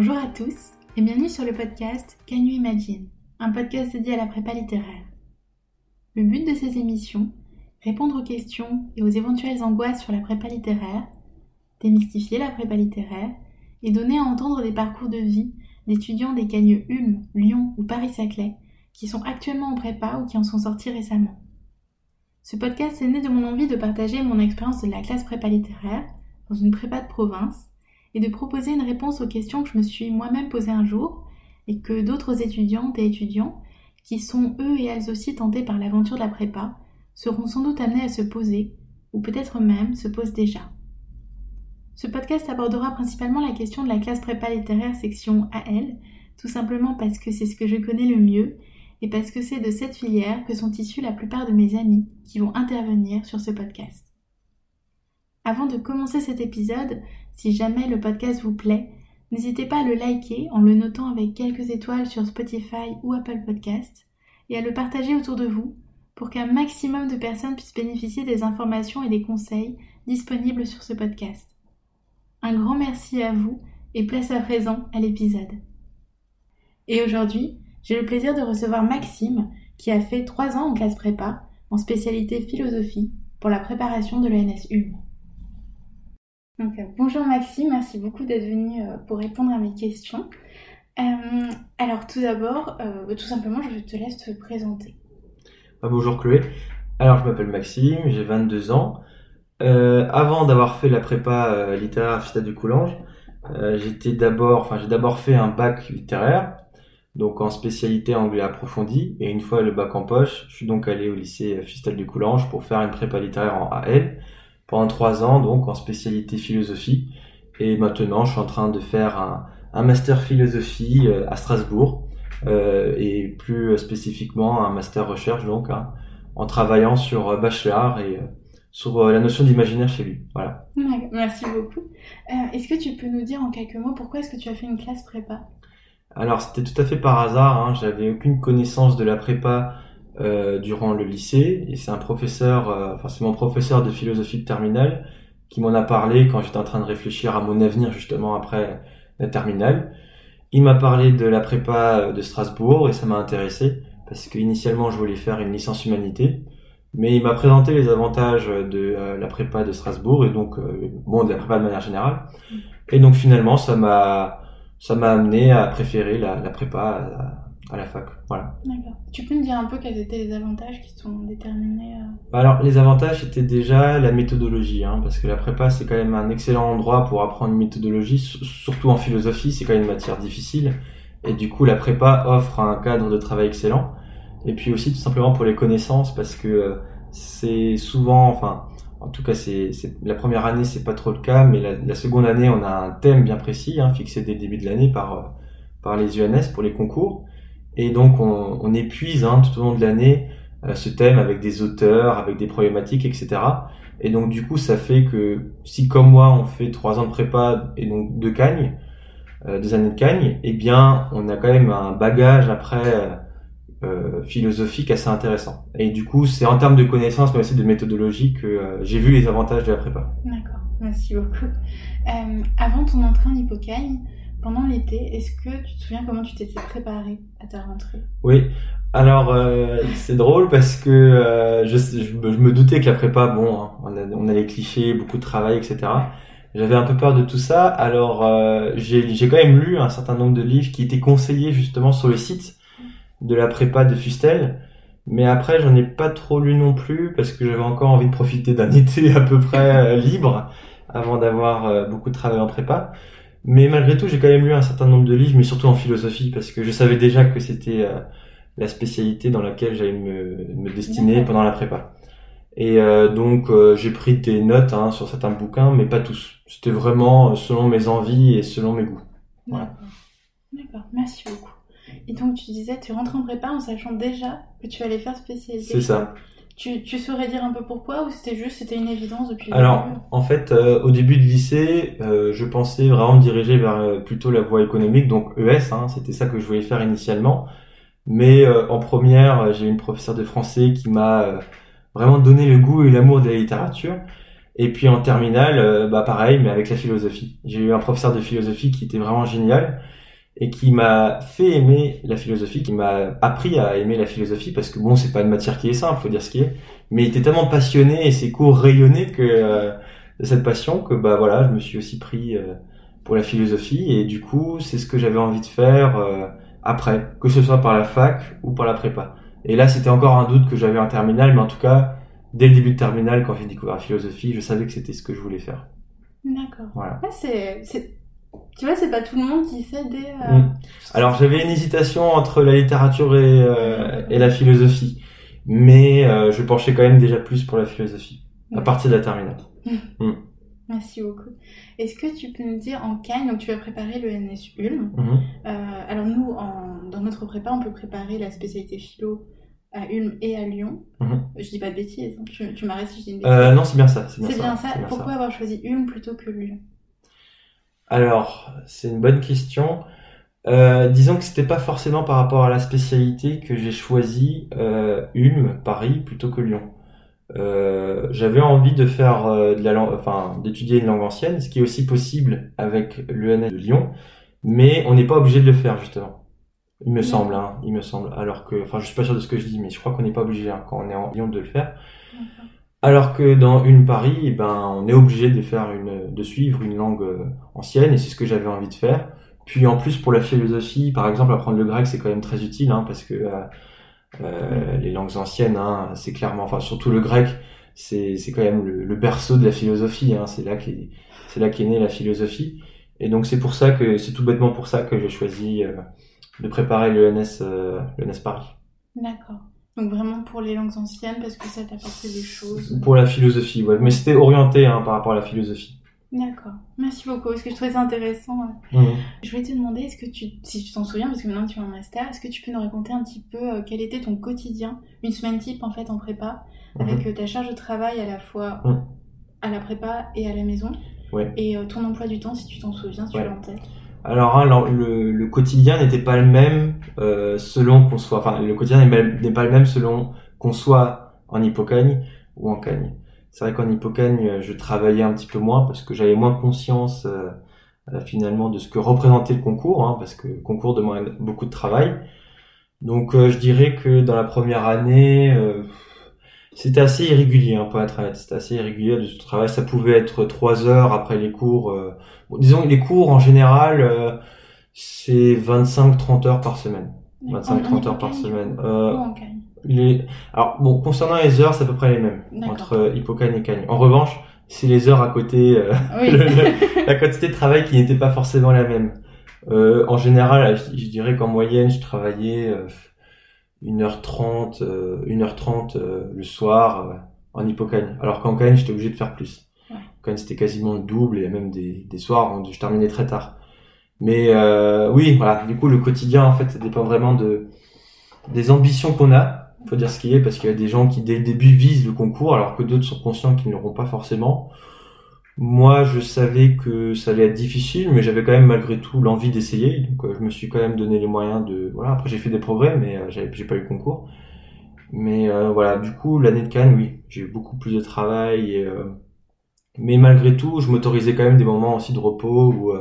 Bonjour à tous et bienvenue sur le podcast Can Imagine, un podcast dédié à la prépa littéraire. Le but de ces émissions, répondre aux questions et aux éventuelles angoisses sur la prépa littéraire, démystifier la prépa littéraire et donner à entendre des parcours de vie d'étudiants des Cagneux Ulm, Lyon ou Paris-Saclay qui sont actuellement en prépa ou qui en sont sortis récemment. Ce podcast est né de mon envie de partager mon expérience de la classe prépa littéraire dans une prépa de province et de proposer une réponse aux questions que je me suis moi-même posées un jour et que d'autres étudiantes et étudiants, qui sont eux et elles aussi tentés par l'aventure de la prépa, seront sans doute amenés à se poser, ou peut-être même se posent déjà. Ce podcast abordera principalement la question de la classe prépa littéraire section AL, tout simplement parce que c'est ce que je connais le mieux et parce que c'est de cette filière que sont issus la plupart de mes amis qui vont intervenir sur ce podcast. Avant de commencer cet épisode, si jamais le podcast vous plaît, n'hésitez pas à le liker en le notant avec quelques étoiles sur Spotify ou Apple Podcast et à le partager autour de vous pour qu'un maximum de personnes puissent bénéficier des informations et des conseils disponibles sur ce podcast. Un grand merci à vous et place à présent à l'épisode. Et aujourd'hui, j'ai le plaisir de recevoir Maxime qui a fait trois ans en classe prépa en spécialité philosophie pour la préparation de l'ENS Ulm. Euh, bonjour Maxime, merci beaucoup d'être venu euh, pour répondre à mes questions. Euh, alors tout d'abord, tout simplement, je te laisse te présenter. Bah, bonjour Chloé. Alors je m'appelle Maxime, j'ai 22 ans. avant d'avoir fait la prépa littéraire à Fista du Coulanges, j'étais d'abord, j'ai d'abord fait un bac littéraire, donc en spécialité anglais approfondi, et une fois le bac en poche, je suis donc allé au lycée Fistal du Coulanges pour faire une prépa littéraire en AL pendant trois ans, donc en spécialité philosophie. Et maintenant, je suis en train de faire un, un master philosophie euh, à Strasbourg, euh, et plus spécifiquement un master recherche, donc hein, en travaillant sur euh, Bachelard et sur la notion d'imaginaire chez lui. Voilà. Merci beaucoup. Euh, est-ce que tu peux nous dire en quelques mots pourquoi est-ce que tu as fait une classe prépa? Alors c'était tout à fait par hasard. Hein, J'avais aucune connaissance de la prépa euh, durant le lycée et c'est un professeur, euh, enfin c'est mon professeur de philosophie de terminale qui m'en a parlé quand j'étais en train de réfléchir à mon avenir justement après la terminale. Il m'a parlé de la prépa euh, de Strasbourg et ça m'a intéressé parce qu'initialement je voulais faire une licence humanité, mais il m'a présenté les avantages de la prépa de Strasbourg et donc bon de la prépa de manière générale. Et donc finalement ça m'a ça m'a amené à préférer la, prépa la fac. Voilà. D'accord. Tu peux me dire un peu quels étaient les avantages qui sont déterminés euh bah Alors, les avantages, c'était déjà la méthodologie, hein, parce que la prépa, c'est quand même un excellent endroit pour apprendre une méthodologie, surtout en philosophie, c'est quand même une matière difficile. Et du coup, la prépa offre un cadre de travail excellent. Et puis aussi, tout simplement pour les connaissances, parce que euh, c'est souvent, enfin, en tout cas, c'est la première année, c'est pas trop le cas, mais la, la, seconde année, on a un thème bien précis, hein, fixé dès le début de l'année par, euh, par les UNS pour les concours. Et donc on, épuise hein, tout au long de l'année euh, ce thème avec des auteurs, avec des problématiques, etc. Et donc du coup ça fait que si comme moi on fait trois ans de prépa et donc deux cagnes, euh, années de cagne, eh bien on a quand même un bagage après euh, philosophique assez intéressant. Et du coup c'est en termes de connaissances mais aussi de méthodologie que euh, j'ai vu les avantages de la prépa. D'accord, merci beaucoup. Euh, avant ton entrée en hippocagne, pendant l'été, est-ce que tu te souviens comment tu t'étais préparé à ta rentrée? Oui, alors euh, c'est drôle parce que euh, je, me doutais que la prépa, bon, hein, on, a, les clichés, beaucoup de travail, etc. J'avais un peu peur de tout ça, alors euh, j'ai quand même lu un certain nombre de livres qui étaient conseillés justement sur le site de la prépa de Fustel. Mais après, j'en ai pas trop lu non plus parce que j'avais encore envie de profiter d'un été à peu près libre avant d'avoir beaucoup de travail en prépa. Mais malgré tout, j'ai quand même lu un certain nombre de livres, mais surtout en philosophie, parce que je savais déjà que c'était euh, la spécialité dans laquelle j'allais me, me destiner pendant la prépa. Et euh, donc, euh, j'ai pris des notes hein, sur certains bouquins, mais pas tous. C'était vraiment selon mes envies et selon mes goûts. Voilà. D'accord, merci beaucoup. Et donc, tu disais, tu rentres en prépa en sachant déjà que tu allais faire spécialité. C'est ça. Tu, tu, saurais dire un peu pourquoi ou c'était juste c'était une évidence depuis Alors en fait euh, au début de lycée euh, je pensais vraiment me diriger vers euh, plutôt la voie économique donc ES hein, c'était ça que je voulais faire initialement. Mais euh, en première j'ai eu une professeure de français qui m'a euh, vraiment donné le goût et l'amour de la littérature. Et puis en terminale, bah pareil, mais avec la philosophie. J'ai eu un professeur de philosophie qui était vraiment génial et qui m'a fait aimer la philosophie, qui m'a appris à aimer la philosophie parce que bon, c'est pas une matière qui est simple, faut dire ce qui est, mais il était tellement passionné et ses cours rayonnaient que euh, de cette passion que bah voilà, je me suis aussi pris euh, pour la philosophie et du coup, c'est ce que j'avais envie de faire euh, après, que ce soit par la fac ou par la prépa. Et là, c'était encore un doute que j'avais en terminale, mais en tout cas, dès le début de terminale, quand j'ai découvert la philosophie, je savais que c'était ce que je voulais faire. D'accord. Voilà. c'est tu vois, c'est pas tout le monde qui sait des. Euh, mm. Alors j'avais une hésitation entre la littérature et, euh, et la philosophie, mais euh, je penchais quand même déjà plus pour la philosophie à partir de la terminale. Mm. Merci beaucoup. Est-ce que tu peux nous dire en Cagne, donc tu vas préparer le NS Ulm. Mm-hmm. alors nous, en, dans notre prépa, on peut préparer la spécialité philo à Ulm et à Lyon. Mm-hmm. Je dis pas de bêtises, hein. tu, tu m'arrêtes si je dis une bêtise. non, c'est bien ça. C'est bien, ça. Pourquoi avoir choisi Ulm plutôt que Lyon? Alors, c'est une bonne question. Euh, disons que c'était pas forcément par rapport à la spécialité que j'ai choisi euh, Ulm, Paris, plutôt que Lyon. Euh, j'avais envie de faire euh, de la enfin d'étudier une langue ancienne, ce qui est aussi possible avec l'ENS de Lyon, mais on n'est pas obligé de le faire justement. Il me semble, hein, il me semble. Alors que, enfin, je suis pas sûr de ce que je dis, mais je crois qu'on n'est pas obligé hein, quand on est en Lyon de le faire. Alors que dans une Paris, eh ben, on est obligé de faire une, de suivre une langue euh, ancienne, et c'est ce que j'avais envie de faire. Puis en plus pour la philosophie, par exemple, apprendre le grec, c'est quand même très utile, hein, parce que euh, euh les langues anciennes, hein, c'est clairement, enfin surtout le grec, c'est quand même le, berceau de la philosophie. Hein, c'est là qu'est née la philosophie. Et donc c'est pour ça que c'est tout bêtement pour ça que j'ai choisi euh, de préparer le NS le NS Paris. D'accord. Donc vraiment pour les langues anciennes, parce que ça t'apportait des choses. Pour la philosophie, ouais. Mais c'était orienté hein, par rapport à la philosophie. D'accord. Merci beaucoup, parce que je trouvais ça intéressant. Mhm. Je voulais te demander, est-ce que tu, si tu t'en souviens, parce que maintenant tu es en master, est-ce que tu peux nous raconter un petit peu euh, quel était ton quotidien, une semaine type en fait en prépa, avec mhm. euh, ta charge de travail à la fois mhm. à la prépa et à la maison, ouais. et euh, ton emploi du temps, si tu t'en souviens, si tu l'as en tête. Alors hein, le, quotidien n'était pas le même euh, selon qu'on soit, enfin le quotidien n'est pas le même selon qu'on soit en hypocagne ou en cagne. C'est vrai qu'en hypocagne, je travaillais un petit peu moins parce que j'avais moins conscience euh, euh, finalement de ce que représentait le concours, hein, parce que le concours demande beaucoup de travail. Donc je dirais que dans la première année, c'était assez irrégulier, hein, pour être honnête. C'était assez irrégulier de ce travail. Ça pouvait être trois heures après les cours. Euh... disons les cours en général, euh, c'est 25-30 heures par semaine. 25-30 heures par semaine. Euh, les... Alors bon, concernant les heures, c'est à peu près les mêmes entre euh, Hippocane et Cagne. En revanche, c'est les heures à côté, euh, oui. la quantité de travail qui n'était pas forcément la même. Euh, en général, je, je dirais qu'en moyenne, je travaillais 1h30, 1h30 euh, euh, le soir euh, en hypocagne. Alors qu'en cagne, j'étais obligé de faire plus. Ouais. c'était quasiment le double et même des, des soirs où je terminais très tard. Mais euh, oui, voilà. Du coup, le quotidien, en fait, ça dépend vraiment de des ambitions qu'on a. Faut dire ce qui est, parce qu'il y a des gens qui dès le début visent le concours, alors que d'autres sont conscients qu'ils ne l'auront pas forcément. Moi, je savais que ça allait être difficile, mais j'avais quand même malgré tout l'envie d'essayer. Donc, euh, je me suis quand même donné les moyens de. Voilà. Après, j'ai fait des progrès, mais euh, j'ai pas eu le concours. Mais euh, voilà, du coup, l'année de Cannes, oui, j'ai eu beaucoup plus de travail. Et, mais malgré tout, je m'autorisais quand même des moments aussi de repos ou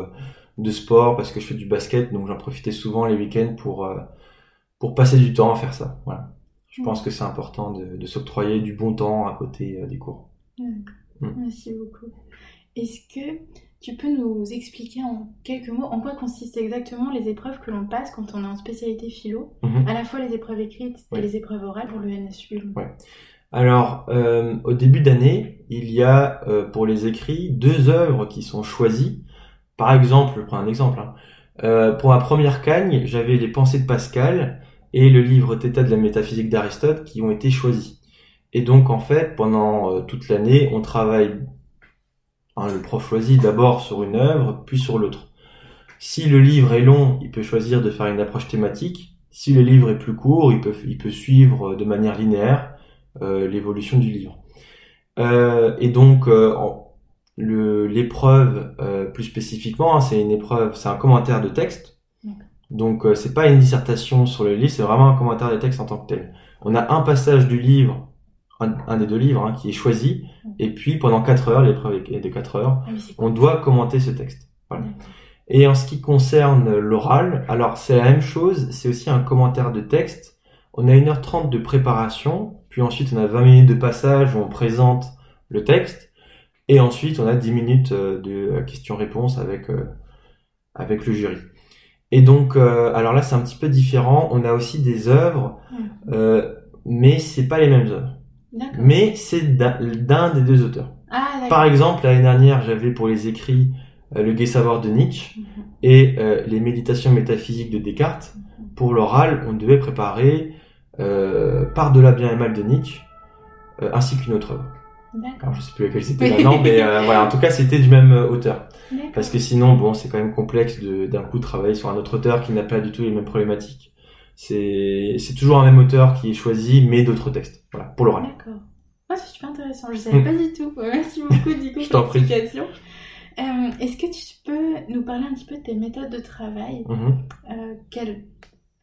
de sport parce que je fais du basket, donc j'en profitais souvent les week-ends pour pour passer du temps à faire ça. Voilà. Je pense que c'est important de, de s'octroyer du bon temps à côté des cours. Mm. Merci beaucoup. Est-ce que tu peux nous expliquer en quelques mots en quoi consistent exactement les épreuves que l'on passe quand on est en spécialité philo, mhm. à la fois les épreuves écrites et les épreuves orales pour le NSU ouais. Alors, euh, au début d'année, il y a euh, pour les écrits deux œuvres qui sont choisies. Par exemple, je prends un exemple. Hein. Euh, pour ma première cagne, j'avais les pensées de Pascal et le livre Theta de la métaphysique d'Aristote qui ont été choisis. Et donc, en fait, pendant toute l'année, on travaille Hein, le prof choisit d'abord sur une œuvre, puis sur l'autre. Si le livre est long, il peut choisir de faire une approche thématique. Si le livre est plus court, il peut, il peut suivre de manière linéaire euh, l'évolution du livre. Euh, et donc, euh, l'épreuve, euh, plus spécifiquement, hein, c'est une épreuve, c'est un commentaire de texte. Donc, euh, c'est pas une dissertation sur le livre, c'est vraiment un commentaire de texte en tant que tel. On a un passage du livre un, des deux livres hein, qui est choisi, et puis pendant 4 heures, l'épreuve est de 4 heures, Ah on doit commenter ce texte. Voilà. Et en ce qui concerne l'oral, alors c'est la même chose, c'est aussi un commentaire de texte. On a 1h30 de préparation, puis ensuite on a 20 minutes de passage où on présente le texte, et ensuite on a 10 minutes euh, de questions-réponses avec, euh, avec le jury. Et donc, euh, alors là c'est un petit peu différent, on a aussi des œuvres, Mhm. euh, mais c'est pas les mêmes œuvres. Mais c'est d'un des deux auteurs. Ah. Par exemple, l'année dernière, j'avais pour les écrits euh, Le gai savoir de Nietzsche Mhm. et euh, les méditations métaphysiques de Descartes. Pour l'oral, on devait préparer euh, Par-delà bien et mal de Nietzsche, ainsi qu'une autre œuvre. Alors, je sais plus laquelle c'était maintenant, mais voilà, en tout cas, c'était du même auteur. Parce que sinon, bon, c'est quand même complexe de d'un coup travailler sur un autre auteur qui n'a pas du tout les mêmes problématiques. C'est toujours un même auteur qui est choisi, mais d'autres textes. Voilà, pour l'oral. D'accord. Ah, c'est super intéressant. Je savais Mm. pas du tout. Merci beaucoup, du coup, Je t'en pour l'explication. Euh, Est-ce que tu peux nous parler un petit peu de tes méthodes de travail? Mhm. Euh, quelles,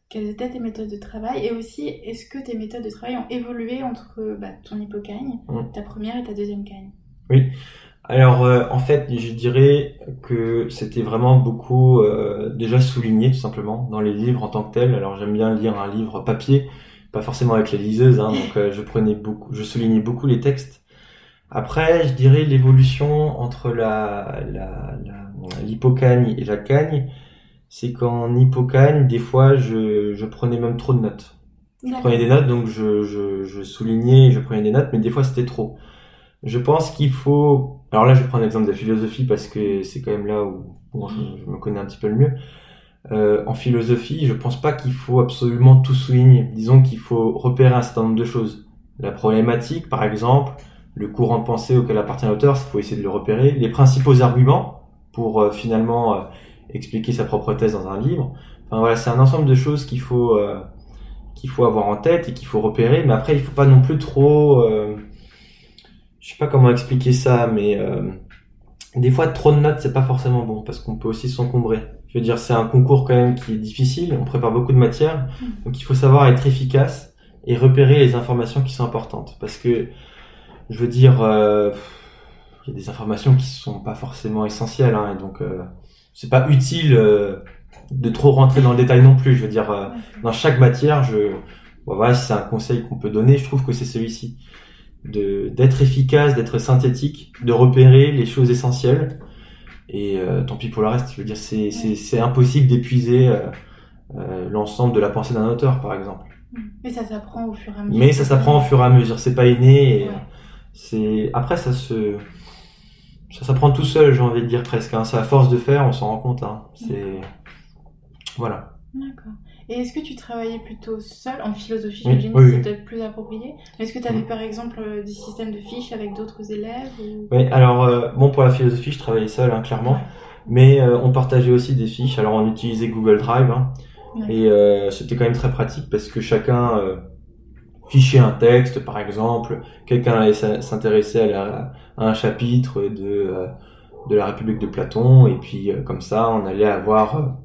quelles étaient tes méthodes de travail? Et aussi, est-ce que tes méthodes de travail ont évolué entre bah, ton hippocagne, Mm. ta première et ta deuxième cagne? Alors, euh, en fait, je dirais que c'était vraiment beaucoup euh, déjà souligné, tout simplement, dans les livres en tant que tels. Alors, j'aime bien lire un livre papier, pas forcément avec les liseuses, hein, donc euh, je prenais beaucoup, je soulignais beaucoup les textes. Après, je dirais l'évolution entre la la- la- l'hippocagne et la cagne, c'est qu'en hippocagne, des fois, je, je prenais même trop de notes. Je prenais des notes, donc je, je, je soulignais, je prenais des notes, mais des fois c'était trop. Je pense qu'il faut. Alors là, je vais prendre l'exemple de la philosophie parce que c'est quand même là où je me connais un petit peu le mieux. Euh, en philosophie, je pense pas qu'il faut absolument tout souligner. Disons qu'il faut repérer un certain nombre de choses. La problématique, par exemple, le courant de pensée auquel appartient l'auteur, il faut essayer de le repérer. Les principaux arguments pour euh, finalement euh, expliquer sa propre thèse dans un livre. Enfin voilà, c'est un ensemble de choses qu'il faut euh, qu'il faut avoir en tête et qu'il faut repérer. Mais après, il faut pas non plus trop. Je sais pas comment expliquer ça, mais euh, des fois trop de notes c'est pas forcément bon parce qu'on peut aussi s'encombrer. Je veux dire, c'est un concours quand même qui est difficile. On prépare beaucoup de matière, donc il faut savoir être efficace et repérer les informations qui sont importantes. Parce que je veux dire, euh, il y a des informations qui sont pas forcément essentielles, hein, et donc euh, c'est pas utile euh, de trop rentrer dans le détail non plus. Je veux dire, euh, dans chaque matière, je, bon, voilà, si c'est un conseil qu'on peut donner, je trouve que c'est celui-ci, d'être efficace, d'être synthétique, de repérer les choses essentielles. Et euh, tant pis pour le reste. Je veux dire, c'est impossible d'épuiser euh, euh, l'ensemble de la pensée d'un auteur, par exemple. Mais ça s'apprend au fur et à mesure. Mais ça s'apprend au fur et à mesure. C'est pas inné. Et, Ouais. c'est après ça se ça s'apprend tout seul j'ai envie de dire presque hein. c'est à force de faire on s'en rend compte hein. c'est voilà D'accord. Et est-ce que tu travaillais plutôt seul en philosophie Oui, J'imagine oui, que c'est peut-être plus approprié. Est-ce que tu avais Mm. par exemple euh, des systèmes de fiches avec d'autres élèves ou... oui alors euh, bon pour la philosophie je travaillais seul hein, clairement. Mais euh, on partageait aussi des fiches. Alors on utilisait Google Drive hein. Et euh, c'était quand même très pratique parce que chacun fichait un texte par exemple. Quelqu'un allait s'intéresser à, à un chapitre de de la République de Platon. Et puis comme ça on allait avoir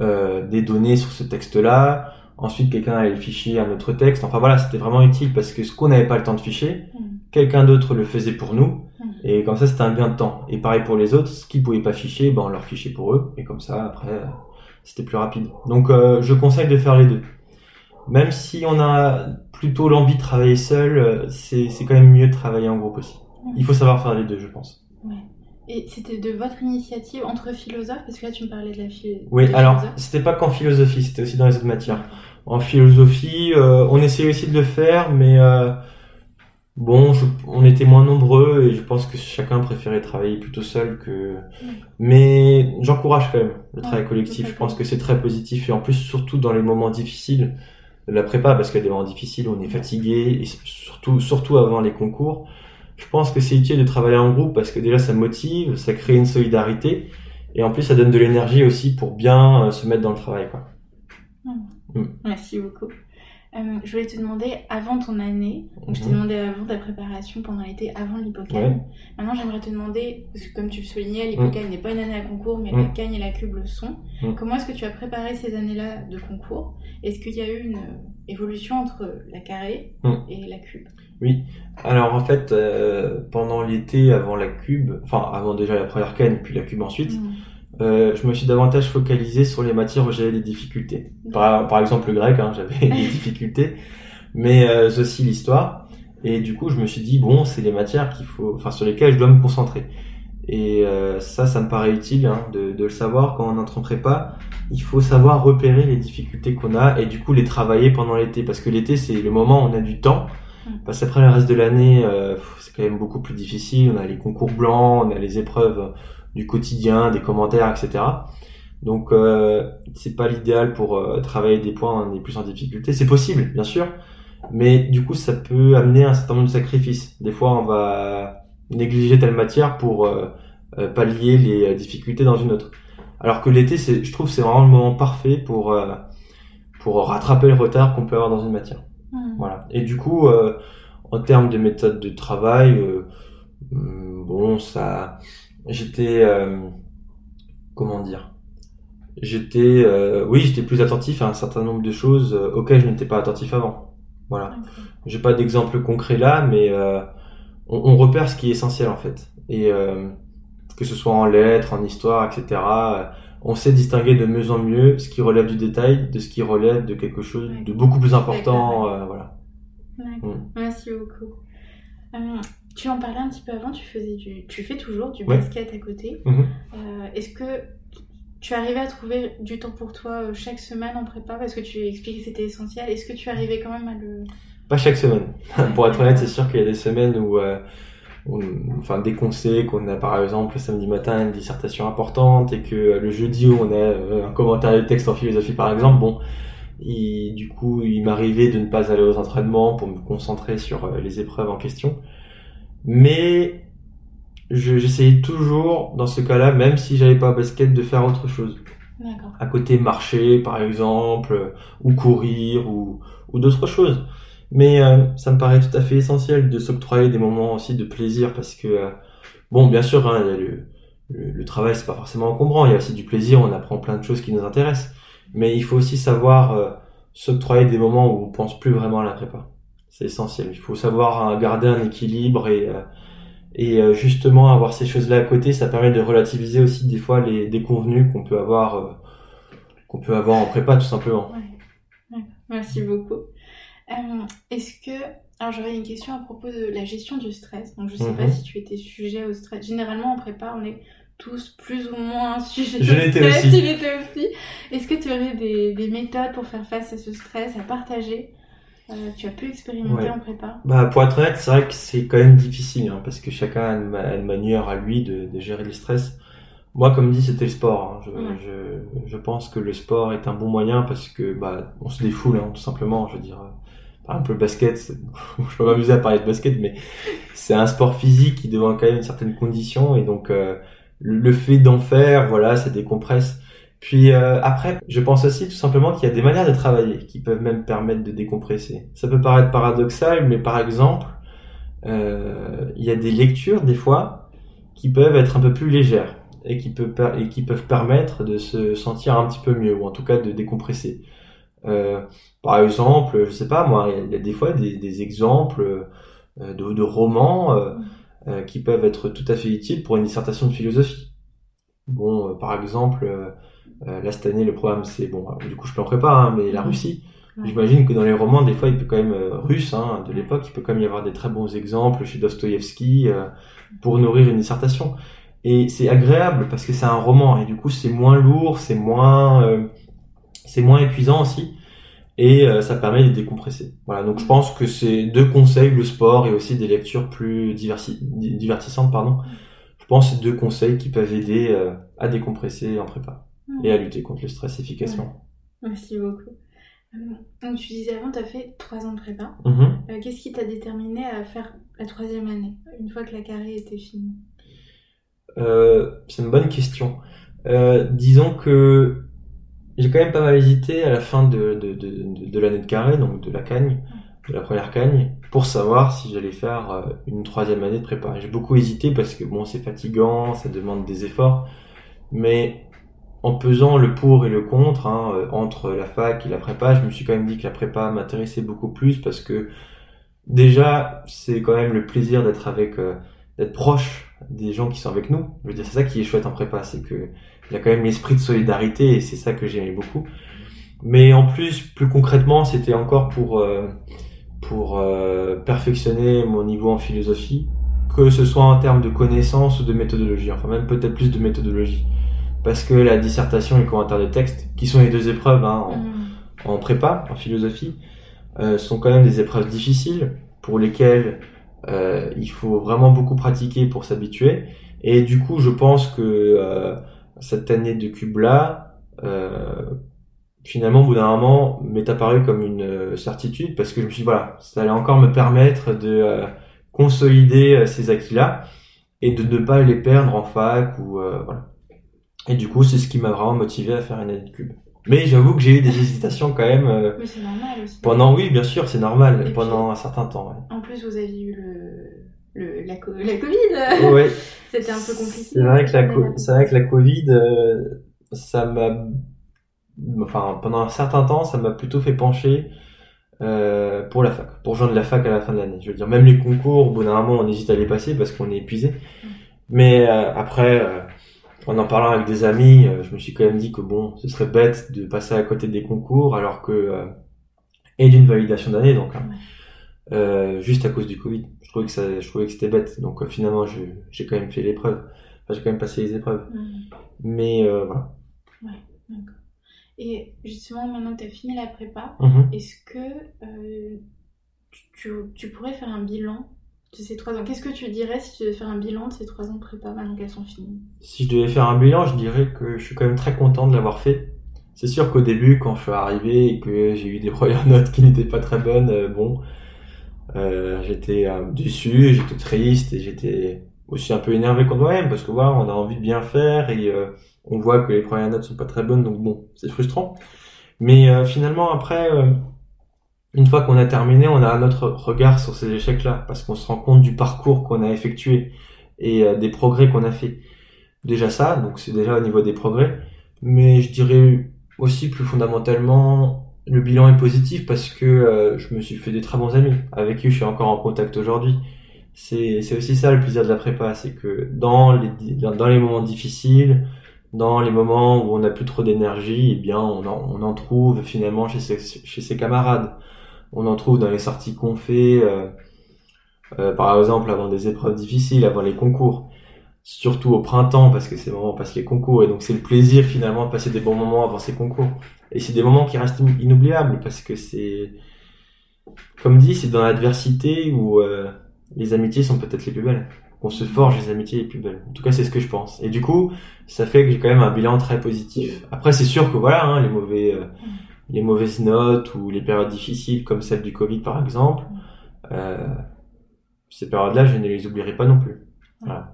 euh, des données sur ce texte-là. Ensuite, quelqu'un allait ficher un autre texte. Enfin voilà, c'était vraiment utile parce que ce qu'on n'avait pas le temps de ficher, Mm. quelqu'un d'autre le faisait pour nous. Mm. Et comme ça, c'était un gain de temps. Et pareil pour les autres, ce qu'ils pouvaient pas ficher, ben on leur fichait pour eux. Et comme ça, après, c'était plus rapide. Donc, euh, je conseille de faire les deux. Même si on a plutôt l'envie de travailler seul, euh, c'est quand même mieux de travailler en groupe aussi. Mm. Il faut savoir faire les deux, je pense. Ouais. Et c'était de votre initiative entre philosophes Parce que là, tu me parlais de la philo. Oui, alors, c'était pas qu'en philosophie, c'était aussi dans les autres matières. En philosophie, euh, on essayait aussi de le faire, mais euh, bon, je- on était moins nombreux et je pense que chacun préférait travailler plutôt seul que. Mais j'encourage quand même le travail collectif. Je pense que c'est très positif et en plus surtout dans les moments difficiles de la prépa, parce qu'il y a des moments difficiles où on est fatigué et surtout surtout avant les concours. Je pense que c'est utile de travailler en groupe parce que déjà ça motive, ça crée une solidarité et en plus ça donne de l'énergie aussi pour bien euh, se mettre dans le travail. Quoi. Merci beaucoup. Euh, je voulais te demander, avant ton année, donc je t'ai Mhm. demandé avant ta préparation pendant l'été, avant l'hippocane. Ouais. Maintenant, j'aimerais te demander, parce que comme tu le soulignais, l'hippocane n'est pas une année à concours, mais la Mhm. cagne et la cube le sont. Mhm. Comment est-ce que tu as préparé ces années-là de concours? Est-ce qu'il y a eu une euh, évolution entre la carré Mhm. et la cube? Alors en fait, euh, pendant l'été, avant la cube, enfin avant déjà la première canne, puis la cube ensuite, Mhm. euh, je me suis davantage focalisé sur les matières où j'avais des difficultés. Par, par exemple le grec, hein, j'avais des difficultés, mais euh, aussi l'histoire. Et du coup, je me suis dit bon, c'est les matières qu'il faut, enfin sur lesquelles je dois me concentrer. Et euh, ça, ça me paraît utile hein, de, de le savoir quand on entre en prépa. Il faut savoir repérer les difficultés qu'on a et du coup les travailler pendant l'été, parce que l'été c'est le moment où on a du temps. Mm. Parce qu'après le reste de l'année, euh, c'est quand même beaucoup plus difficile. On a les concours blancs, on a les épreuves du quotidien, des commentaires, etc. Donc euh, c'est pas l'idéal pour euh, travailler des points on est plus en difficulté. C'est possible, bien sûr, mais du coup ça peut amener un certain nombre de sacrifices. Des fois on va négliger telle matière pour euh, euh, pallier les euh, difficultés dans une autre. Alors que l'été, je trouve, c'est vraiment le moment parfait pour euh, pour rattraper le retard qu'on peut avoir dans une matière. Mhm. Voilà. Et du coup, euh, en termes de méthode de travail, euh, hum, bon, ça, j'étais, euh, comment dire, j'étais, oui, j'étais plus attentif à un certain nombre de choses auxquelles je n'étais pas attentif avant. Voilà. J'ai pas d'exemple concret là, mais on, on repère ce qui est essentiel en fait. Et que ce soit en lettres, en histoire, etc. on sait distinguer de mieux en mieux ce qui relève du détail de ce qui relève de quelque chose Ouais. de beaucoup plus important. Euh, voilà. D'accord. Mm. Merci beaucoup. Euh, tu en parlais un petit peu avant, tu faisais du, tu fais toujours du Ouais. basket à côté. Mhm. Euh, Est-ce que tu arrivais à trouver du temps pour toi chaque semaine en prépa? Parce que tu expliquais que c'était essentiel Est-ce que tu arrivais quand même à le Pas chaque semaine. Pour être honnête, c'est sûr qu'il y a des semaines où, euh, on- enfin, dès qu'on sait qu'on a par exemple le samedi matin une dissertation importante et que le jeudi on a euh, un commentaire de texte en philosophie par exemple, bon, il- du coup, il m'arrivait de ne pas aller aux entraînements pour me concentrer sur euh, les épreuves en question. Mais je- j'essayais toujours, dans ce cas-là, même si j'avais pas basket, de faire autre chose. À côté marcher par exemple euh, ou courir ou, ou d'autres choses mais euh, ça me paraît tout à fait essentiel de s'octroyer des moments aussi de plaisir parce que euh, bon bien sûr hein, le, le, le travail c'est pas forcément encombrant. Il y a aussi du plaisir on apprend plein de choses qui nous intéressent. Mais il faut aussi savoir euh, s'octroyer des moments où on pense plus vraiment à la prépa. C'est essentiel. Il faut savoir euh, garder un équilibre et et justement avoir ces choses là à côté. Ça permet de relativiser aussi des fois les déconvenus qu'on peut avoir qu'on peut avoir en prépa tout simplement. Merci beaucoup. Euh, Est-ce que alors j'aurais une question à propos de la gestion du stress. Donc je sais pas Mhm. si tu étais sujet au stress. Généralement en prépa on est tous plus ou moins sujets Je au stress. aussi. L'étais aussi. Est-ce que tu aurais des, des méthodes pour faire face à ce stress, à partager Euh, Tu as pu expérimenter Ouais. en prépa? Bah, pour être honnête, c'est vrai que c'est quand même difficile, hein, parce que chacun a une, ma- une manière à lui de, de gérer le stress. Moi, comme dit, c'était le sport. hein. Je, Ouais. je, je pense que le sport est un bon moyen parce que bah, on se défoule, hein, tout simplement. Je veux dire, par exemple, le basket, je peux m'amuser à parler de basket, mais c'est un sport physique qui demande quand même une certaine condition, et donc euh, le, fait d'en faire, voilà, ça décompresse. Puis euh, après, je pense aussi tout simplement qu'il y a des manières de travailler qui peuvent même permettre de décompresser. Ça peut paraître paradoxal, mais par exemple, euh, il y a des lectures des fois qui peuvent être un peu plus légères et qui, et qui peuvent permettre de se sentir un petit peu mieux ou en tout cas de décompresser. Euh, par exemple, je sais pas moi, il y a- il y, a des fois des, des exemples euh, de, de romans euh, qui peuvent être tout à fait utiles pour une dissertation de philosophie. Bon, euh, par exemple, là cette année le programme c'est bon, du coup je peux en préparer, hein, mais la. Russie. J'imagine que dans les romans, des fois, il peut quand même euh, russe hein, de l'époque, il peut quand même y avoir des très bons exemples chez Dostoïevski euh, pour nourrir une dissertation. Et c'est agréable parce que c'est un roman et du coup c'est moins lourd, c'est moins euh, c'est moins épuisant aussi et euh, ça permet de décompresser. Voilà, donc je pense que c'est deux conseils, le sport et aussi des lectures plus diversi- divertissantes, pardon. Je pense que c'est deux conseils qui peuvent aider euh, à décompresser en prépa et à lutter contre le stress efficacement. Merci beaucoup. Euh, Donc tu disais avant, tu as fait trois ans de prépa. Euh, Qu'est-ce qui t'a déterminé à faire la troisième année, une fois que la carré était finie? C'est une bonne question. Disons que j'ai quand même pas mal hésité à la fin de, de, de, de l'année de carré, donc de la cagne, de la première cagne, pour savoir si j'allais faire euh, une troisième année de prépa. J'ai beaucoup hésité parce que bon, c'est fatigant, ça demande des efforts, mais en pesant le pour et le contre hein, euh, entre la fac et la prépa, je me suis quand même dit que la prépa m'intéressait beaucoup plus parce que déjà, c'est quand même le plaisir d'être avec, euh, d'être proche des gens qui sont avec nous. Je veux dire, c'est ça qui est chouette en prépa, c'est que il y a quand même l'esprit de solidarité et c'est ça que j'aimais beaucoup. Mais en plus, plus concrètement, c'était encore pour euh, pour euh, perfectionner mon niveau en philosophie, que ce soit en termes de connaissances ou de méthodologie, enfin même peut-être plus de méthodologie, parce que la dissertation et le commentaire de texte, qui sont les deux épreuves hein, en, mm. en, prépa, en philosophie, euh, sont quand même des épreuves difficiles pour lesquelles euh, il faut vraiment beaucoup pratiquer pour s'habituer. Et du coup, je pense que euh, cette année de cube là, euh, finalement, au bout d'un moment, m'est apparu comme une euh, certitude parce que je me suis dit, voilà, ça allait encore me permettre de euh, consolider ces acquis-là et de ne pas les perdre en fac ou voilà. Et du coup, c'est ce qui m'a vraiment motivé à faire une année de cube. Mais j'avoue que j'ai eu des hésitations quand même. Euh, c'est normal aussi. Pendant, oui, bien sûr, c'est normal, pendant un certain temps. En plus, vous aviez eu le, le la, la, Covid. Oui. C'était un peu compliqué. C'est vrai que la, c'est vrai que la Covid, euh, ça m'a, enfin, pendant un certain temps, ça m'a plutôt fait pencher euh, pour la fac, pour joindre la fac à la fin de l'année. Je veux dire, même les concours, au bout d'un moment, on hésite à les passer parce qu'on est épuisé. Mm. Mais euh, après euh, en en parlant avec des amis, euh, je me suis quand même dit que bon, ce serait bête de passer à côté des concours alors que euh, et d'une validation d'année donc hein, euh, juste à cause du Covid. Je trouvais que ça, je trouvais que c'était bête. Donc finalement, j'ai quand même fait l'épreuve. Enfin, j'ai quand même passé les épreuves. Mais voilà. Ouais, d'accord. Et justement, maintenant que tu as fini la prépa, mm-hmm. est-ce que tu, tu pourrais faire un bilan de ces trois ans? Qu'est-ce que tu dirais si tu devais faire un bilan de ces trois ans de prépa maintenant qu'elles sont finies? Si je devais faire un bilan, je dirais que je suis quand même très content de l'avoir fait. C'est sûr qu'au début, quand je suis arrivé et que j'ai eu des premières notes qui n'étaient pas très bonnes, euh, bon, euh, j'étais euh, déçu, j'étais triste et j'étais aussi un peu énervé contre moi-même parce que voilà, on a envie de bien faire et on voit que les premières notes sont pas très bonnes, donc bon, c'est frustrant. Mais finalement, après, une fois qu'on a terminé, on a un autre regard sur ces échecs-là, parce qu'on se rend compte du parcours qu'on a effectué et euh, des progrès qu'on a fait. Déjà ça, donc c'est déjà au niveau des progrès, mais je dirais aussi plus fondamentalement, le bilan est positif parce que euh, je me suis fait des très bons amis avec qui je suis encore en contact aujourd'hui. C'est, aussi ça le plaisir de la prépa, c'est que dans les, dans les moments difficiles, dans les moments où on n'a plus trop d'énergie, eh bien on en, on en trouve finalement chez ses, chez ses camarades on en trouve dans les sorties qu'on fait, euh, euh, par exemple avant des épreuves difficiles, avant les concours, surtout au printemps parce que c'est le moment où on les concours et donc c'est le plaisir finalement de passer des bons moments avant ces concours. Et c'est des moments qui restent inoubliables parce que c'est, comme dit, c'est dans l'adversité où euh, les amitiés sont peut-être les plus belles. On se forge les amitiés les plus belles. En tout cas, c'est ce que je pense. Et du coup, ça fait que j'ai quand même un bilan très positif. Après, c'est sûr que voilà, hein, les mauvais, les mauvaises notes ou les périodes difficiles comme celle du Covid par exemple, euh, ces périodes-là, je ne les oublierai pas non plus. Voilà.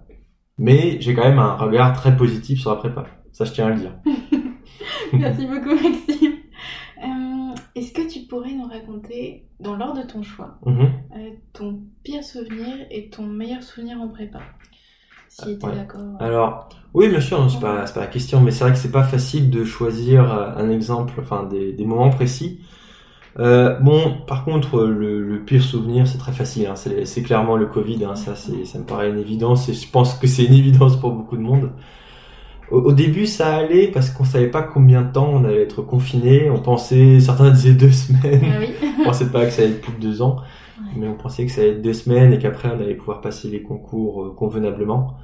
Mais j'ai quand même un regard très positif sur la prépa. Ça, je tiens à le dire. Merci beaucoup, Maxime. Euh, est-ce que tu pourrais nous raconter, dans l'ordre de ton choix, mm-hmm. euh, ton pire souvenir et ton meilleur souvenir en prépa? Si d'accord. Alors, oui, bien sûr, c'est pas, pas la question, mais c'est vrai que c'est pas facile de choisir euh, un exemple, enfin des, des moments précis. Euh, bon, par contre, le, le pire souvenir, c'est très facile. Hein, c'est clairement le Covid. Hein, ça, ça me paraît une évidence et je pense que c'est une évidence pour beaucoup de monde. Au, début, ça allait parce qu'on savait pas combien de temps on allait être confiné. On pensait, certains disaient deux semaines. Ah oui. on pensait pas que ça allait être plus de deux ans, mais on pensait que ça allait être deux semaines et qu'après on allait pouvoir passer les concours euh, convenablement.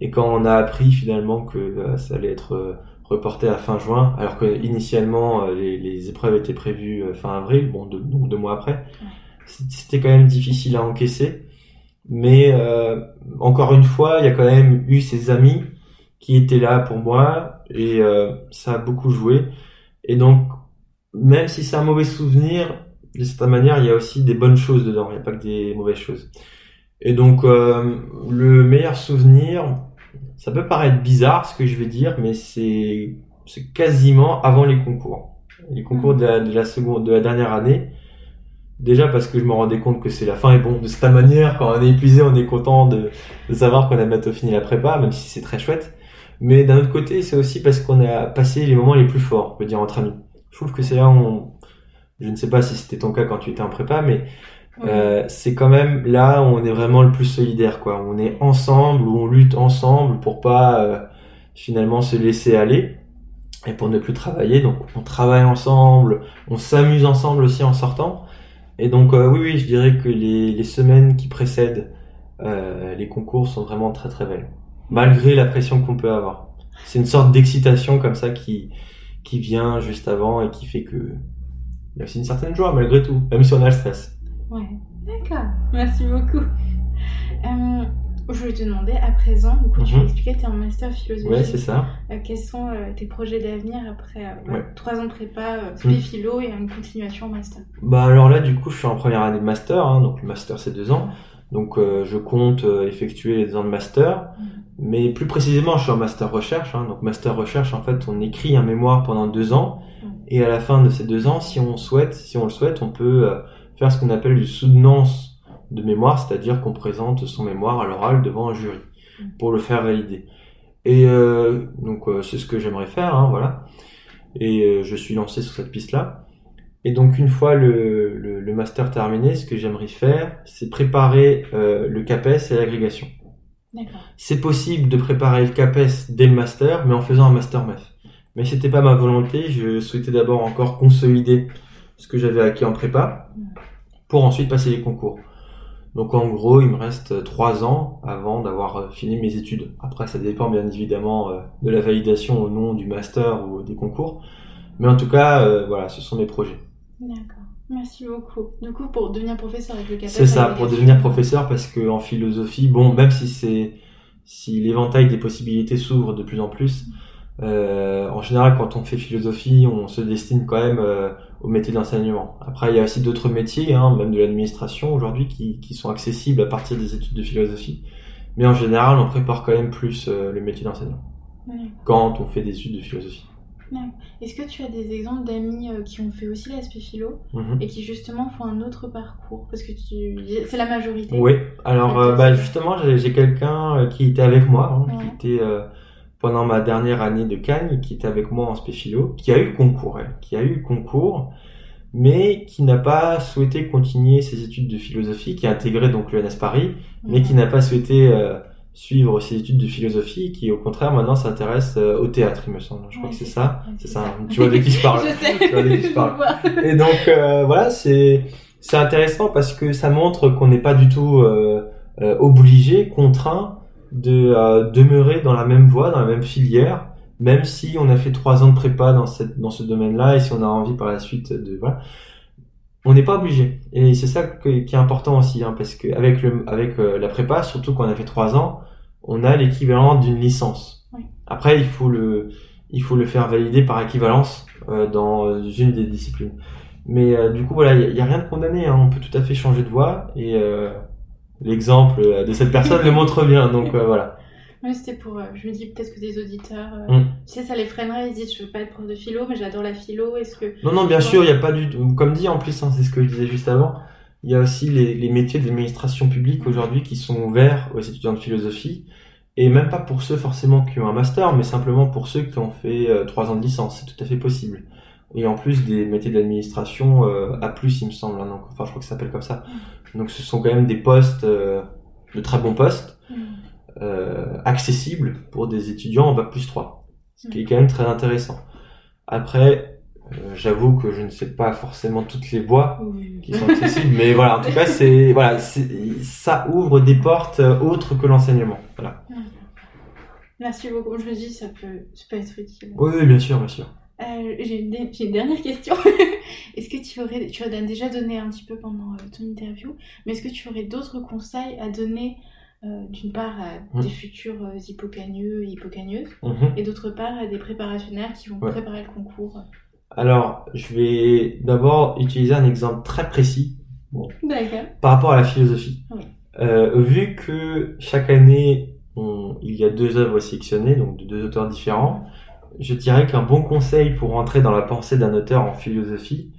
Et quand on a appris finalement que euh, ça allait être euh, reporté à fin juin, alors que initialement euh, les, les, épreuves étaient prévues fin avril, bon deux, donc deux mois après, c'était quand même difficile à encaisser. Mais encore une fois, il y a quand même eu ces amis qui étaient là pour moi et ça a beaucoup joué. Et donc, même si c'est un mauvais souvenir, de certaine manière, il y a aussi des bonnes choses dedans. Il n'y a pas que des mauvaises choses. Et donc, euh, le meilleur souvenir, ça peut paraître bizarre ce que je vais dire, mais c'est quasiment avant les concours. Les concours de la, de la seconde, de la dernière année. Déjà parce que je me rendais compte que c'est la fin et bon, de cette manière, quand on est épuisé, on est content de, de savoir qu'on a bientôt fini la prépa, même si c'est très chouette. Mais d'un autre côté, c'est aussi parce qu'on a passé les moments les plus forts, on peut dire entre amis. Je trouve que c'est là où on... je ne sais pas si c'était ton cas quand tu étais en prépa, mais euh, c'est quand même là où on est vraiment le plus solidaire, quoi. On est ensemble, où on lutte ensemble pour pas euh, finalement se laisser aller et pour ne plus travailler. Donc on travaille ensemble, on s'amuse ensemble aussi en sortant. Et donc euh, oui, oui, je dirais que les, les semaines qui précèdent les concours sont vraiment très très belles, malgré la pression qu'on peut avoir. C'est une sorte d'excitation comme ça qui qui vient juste avant et qui fait que il y a aussi une certaine joie malgré tout, même si on a le stress. Ouais, d'accord. Merci beaucoup. Euh, je voulais te demander à présent, du coup, tu Mhm. m'expliquais, tu es en master philosophie. Ouais, c'est ça. Euh, quels sont euh, tes projets d'avenir après euh, Ouais. trois ans de prépa, euh, spé philo et une continuation en master? Bah alors là, du coup, je suis en première année de master, hein, donc le master c'est deux ans. Donc euh, je compte euh, effectuer les deux ans de master, mais plus précisément, je suis en master recherche. Hein, donc master recherche, en fait, on écrit un mémoire pendant deux ans, et à la fin de ces deux ans, si on souhaite, si on le souhaite, on peut euh, faire ce qu'on appelle du soutenance de mémoire, c'est-à-dire qu'on présente son mémoire à l'oral devant un jury pour le faire valider. Et euh, donc euh, c'est ce que j'aimerais faire, hein, voilà. Et euh, je suis lancé sur cette piste-là. Et donc une fois le, le, le master terminé, ce que j'aimerais faire, c'est préparer le CAPES et l'agrégation. C'est possible de préparer le CAPES dès le master, mais en faisant un master MEF. Mais c'était pas ma volonté, je souhaitais d'abord encore consolider ce que j'avais acquis en prépa, pour ensuite passer les concours. Donc en gros, il me reste trois ans avant d'avoir euh, fini mes études. Après, ça dépend bien évidemment euh, de la validation au nom du master ou des concours. Mais en tout cas, euh, voilà, ce sont mes projets. D'accord. Merci beaucoup. Du coup, pour devenir professeur avec le CAPES. C'est ça, pour devenir professeur, parce que en philosophie, bon, même si c'est si l'éventail des possibilités s'ouvre de plus en plus, euh, en général, quand on fait philosophie, on se destine quand même euh, au métier d'enseignement. Après, il y a aussi d'autres métiers, hein, même de l'administration aujourd'hui, qui, qui sont accessibles à partir des études de philosophie. Mais en général, on prépare quand même plus euh, le métier d'enseignant Ouais. quand on fait des études de philosophie. Est-ce que tu as des exemples d'amis euh, qui ont fait aussi l'aspect philo Mhm. et qui justement font un autre parcours? Parce que tu... c'est la majorité. Oui, alors euh, bah, justement, j'ai j'ai quelqu'un qui était avec moi, hein, Ouais. qui était pendant ma dernière année de Cagnes, qui était avec moi en spéphilo, qui a eu le concours, elle, qui a eu le concours, mais qui n'a pas souhaité continuer ses études de philosophie, qui a intégré donc l'ENS Paris, mais qui n'a pas souhaité euh, suivre ses études de philosophie, qui au contraire maintenant s'intéresse euh, au théâtre, il me semble. Je crois que c'est ça. C'est ça. ça. hein. Tu vois de qui je parle. Je sais. Tu vois de qui je parle. Et donc euh, voilà, c'est c'est intéressant parce que ça montre qu'on n'est pas du tout obligé, contraint de euh, demeurer dans la même voie, dans la même filière, même si on a fait trois ans de prépa dans cette dans ce domaine-là et si on a envie par la suite de voilà. On n'est pas obligé. Et c'est ça que- qui est important aussi, hein, parce que avec le avec euh, la prépa, surtout quand on a fait trois ans, on a l'équivalent d'une licence. Oui. Après, il faut le il faut le faire valider par équivalence euh, dans une des disciplines. Mais euh, du coup, voilà, il n'y a, rien de condamné. Hein. On peut tout à fait changer de voie. Et euh, l'exemple euh, de cette personne le montre bien. Donc euh, voilà. Ouais, c'était pour. euh, je me dis peut-être que des auditeurs. euh, Mm. Tu sais, ça les freinerait. Ils se disent Je veux pas être prof de philo, mais j'adore la philo. Est-ce que. Non, non, bien sûr, il n'y a pas du tout. Comme dit en plus, hein, c'est ce que je disais juste avant. Il y a aussi les, les métiers de l'administration publique aujourd'hui qui sont ouverts aux étudiants de philosophie. Et même pas pour ceux forcément qui ont un master, mais simplement pour ceux qui ont fait trois ans de licence. C'est tout à fait possible. Et en plus des métiers d'administration euh, à plus, il me semble. hein, donc, enfin, je crois que ça s'appelle comme ça. Donc ce sont quand même des postes, euh, de très bons postes, Mm. euh, accessibles pour des étudiants en bac plus 3. Ce qui est quand même très intéressant. Après, j'avoue que je ne sais pas forcément toutes les voies Oui. qui sont accessibles, mais voilà, en tout cas, c'est voilà, ça ouvre des portes autres que l'enseignement. Voilà. Merci beaucoup. Je me dis Ça peut, ça peut être utile. Oui, bien sûr, bien sûr. Euh, j'ai une, dernière question. est-ce que tu aurais, tu as déjà donné un petit peu pendant euh, ton interview, mais est-ce que tu aurais d'autres conseils à donner, euh, d'une part à Mm. des futurs hippocagneux et hippocagneuses, Mhm. et d'autre part à des préparationnaires qui vont Ouais. préparer le concours? Alors, je vais d'abord utiliser un exemple très précis par rapport à la philosophie. Oui. Euh, vu que chaque année, on- il y a deux œuvres sélectionnées, donc de deux auteurs différents, je dirais qu'un bon conseil pour entrer dans la pensée d'un auteur en philosophie,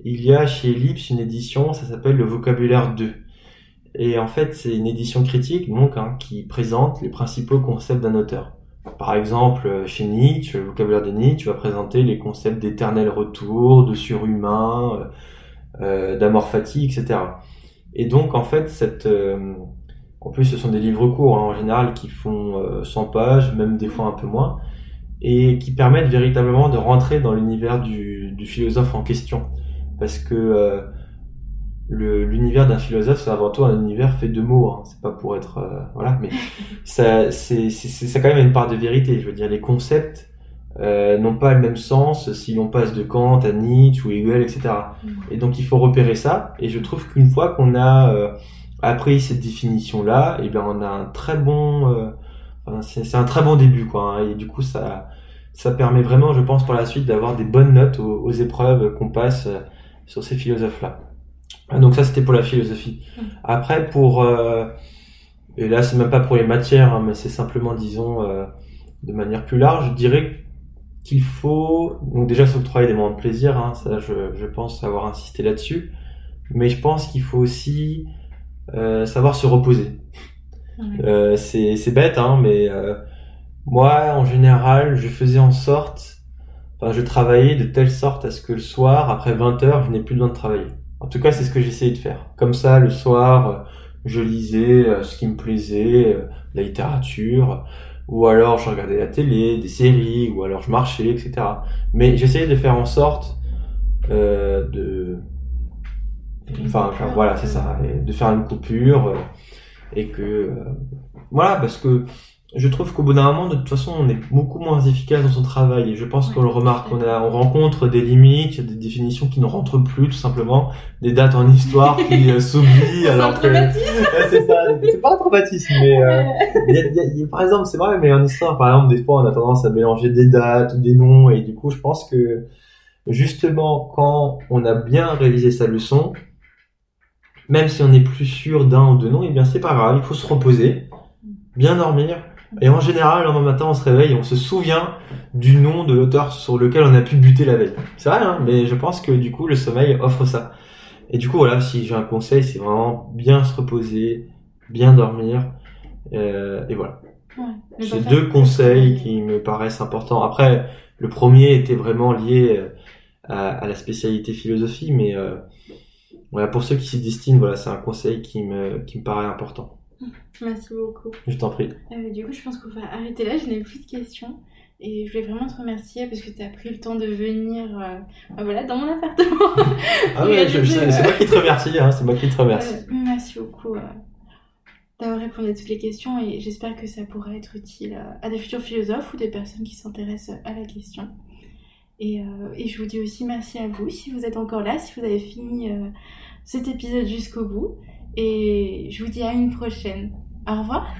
il y a chez Ellipse une édition, ça s'appelle le vocabulaire 2. Et en fait, c'est une édition critique donc hein, qui présente les principaux concepts d'un auteur. Par exemple, chez Nietzsche, le vocabulaire de Nietzsche va présenter les concepts d'éternel retour, de surhumain, euh, d'amorphatie, etc. Et donc, en fait, euh, en plus, ce sont des livres courts hein, en général qui font 100 euh, pages, même des fois un peu moins, et qui permettent véritablement de rentrer dans l'univers du, du, philosophe en question. Parce que euh, l'univers d'un philosophe, c'est avant tout un univers fait de mots. Hein. C'est pas pour être euh, voilà, mais ça, c'est, c'est, quand même une part de vérité. Je veux dire, les concepts euh, n'ont pas le même sens si l'on passe de Kant à Nietzsche ou Hegel, etc. Et donc il faut repérer ça. Et je trouve qu'une fois qu'on a appris cette définition-là, et eh bien on a un très bon, euh, c'est un très bon début, quoi. Hein. et du coup ça, ça permet vraiment, je pense, pour la suite d'avoir des bonnes notes aux, aux épreuves qu'on passe sur ces philosophes-là. Ah, donc ça c'était pour la philosophie. Mm. Après pour euh, et là c'est même pas pour les matières, hein, mais c'est simplement disons euh, de manière plus large, je dirais qu'il faut donc déjà s'octroyer des moments de plaisir, hein, ça je, je pense avoir insisté là-dessus, mais je pense qu'il faut aussi euh, savoir se reposer. Euh, c'est bête hein, mais euh, moi en général je faisais en sorte, enfin je travaillais de telle sorte à ce que le soir après 20 heures je n'ai plus besoin de travailler. En tout cas, c'est ce que j'essayais de faire. Comme ça, le soir, euh, je lisais ce qui me plaisait, la littérature, ou alors je regardais la télé, des séries, ou alors je marchais, etc. Mais j'essayais de faire en sorte euh, de... Enfin, enfin, voilà, c'est ça, de faire une coupure, et que... voilà, parce que je trouve qu'au bout d'un moment, de toute façon, on est beaucoup moins efficace dans son travail. Et je pense qu'on le remarque. On, a, on rencontre des limites, des définitions qui ne rentrent plus, tout simplement. Des dates en histoire qui euh, s'oublient. alors que... c'est ça. C'est pas un traumatisme, mais euh, y a, y a, par exemple, c'est vrai, mais en histoire, par exemple, des fois, on a tendance à mélanger des dates ou des noms. Et du coup, je pense que justement, quand on a bien révisé sa leçon, même si on n'est plus sûr d'un ou de noms, et eh bien c'est pas grave. Il faut se reposer, bien dormir et en général, le lendemain matin, on se réveille et on se souvient du nom de l'auteur sur lequel on a pu buter la veille. C'est vrai, hein mais je pense que du coup, le sommeil offre ça. Et du coup, voilà, si j'ai un conseil, c'est vraiment bien se reposer, bien dormir, euh, et voilà. Ouais, c'est deux conseils qui me paraissent importants. Après, le premier était vraiment lié euh, à, à la spécialité philosophie, mais euh, voilà, pour ceux qui s'y destinent, voilà, c'est un conseil qui me, qui me paraît important. Merci beaucoup. Je t'en prie. Euh, du coup, je pense qu'on va arrêter là. Je n'ai plus de questions. Et je voulais vraiment te remercier parce que tu as pris le temps de venir euh, bah voilà, dans mon appartement. ah ouais, c'est moi qui te remercie. Hein, c'est moi qui te remercie. Euh, merci beaucoup d'avoir répondu à toutes les questions et j'espère que ça pourra être utile à des futurs philosophes ou des personnes qui s'intéressent à la question. Et, et, je vous dis aussi merci à vous si vous êtes encore là, si vous avez fini cet épisode jusqu'au bout. Et je vous dis à une prochaine. Au revoir.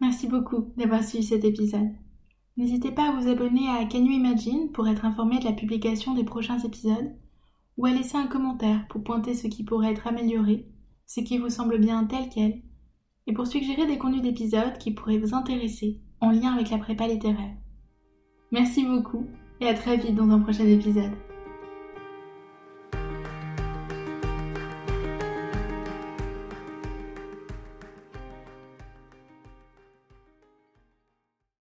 Merci beaucoup d'avoir suivi cet épisode. N'hésitez pas à vous abonner à Can You Imagine pour être informé de la publication des prochains épisodes, ou à laisser un commentaire pour pointer ce qui pourrait être amélioré, ce qui vous semble bien tel quel, et pour suggérer des contenus d'épisodes qui pourraient vous intéresser en lien avec la prépa littéraire. Merci beaucoup et à très vite dans un prochain épisode.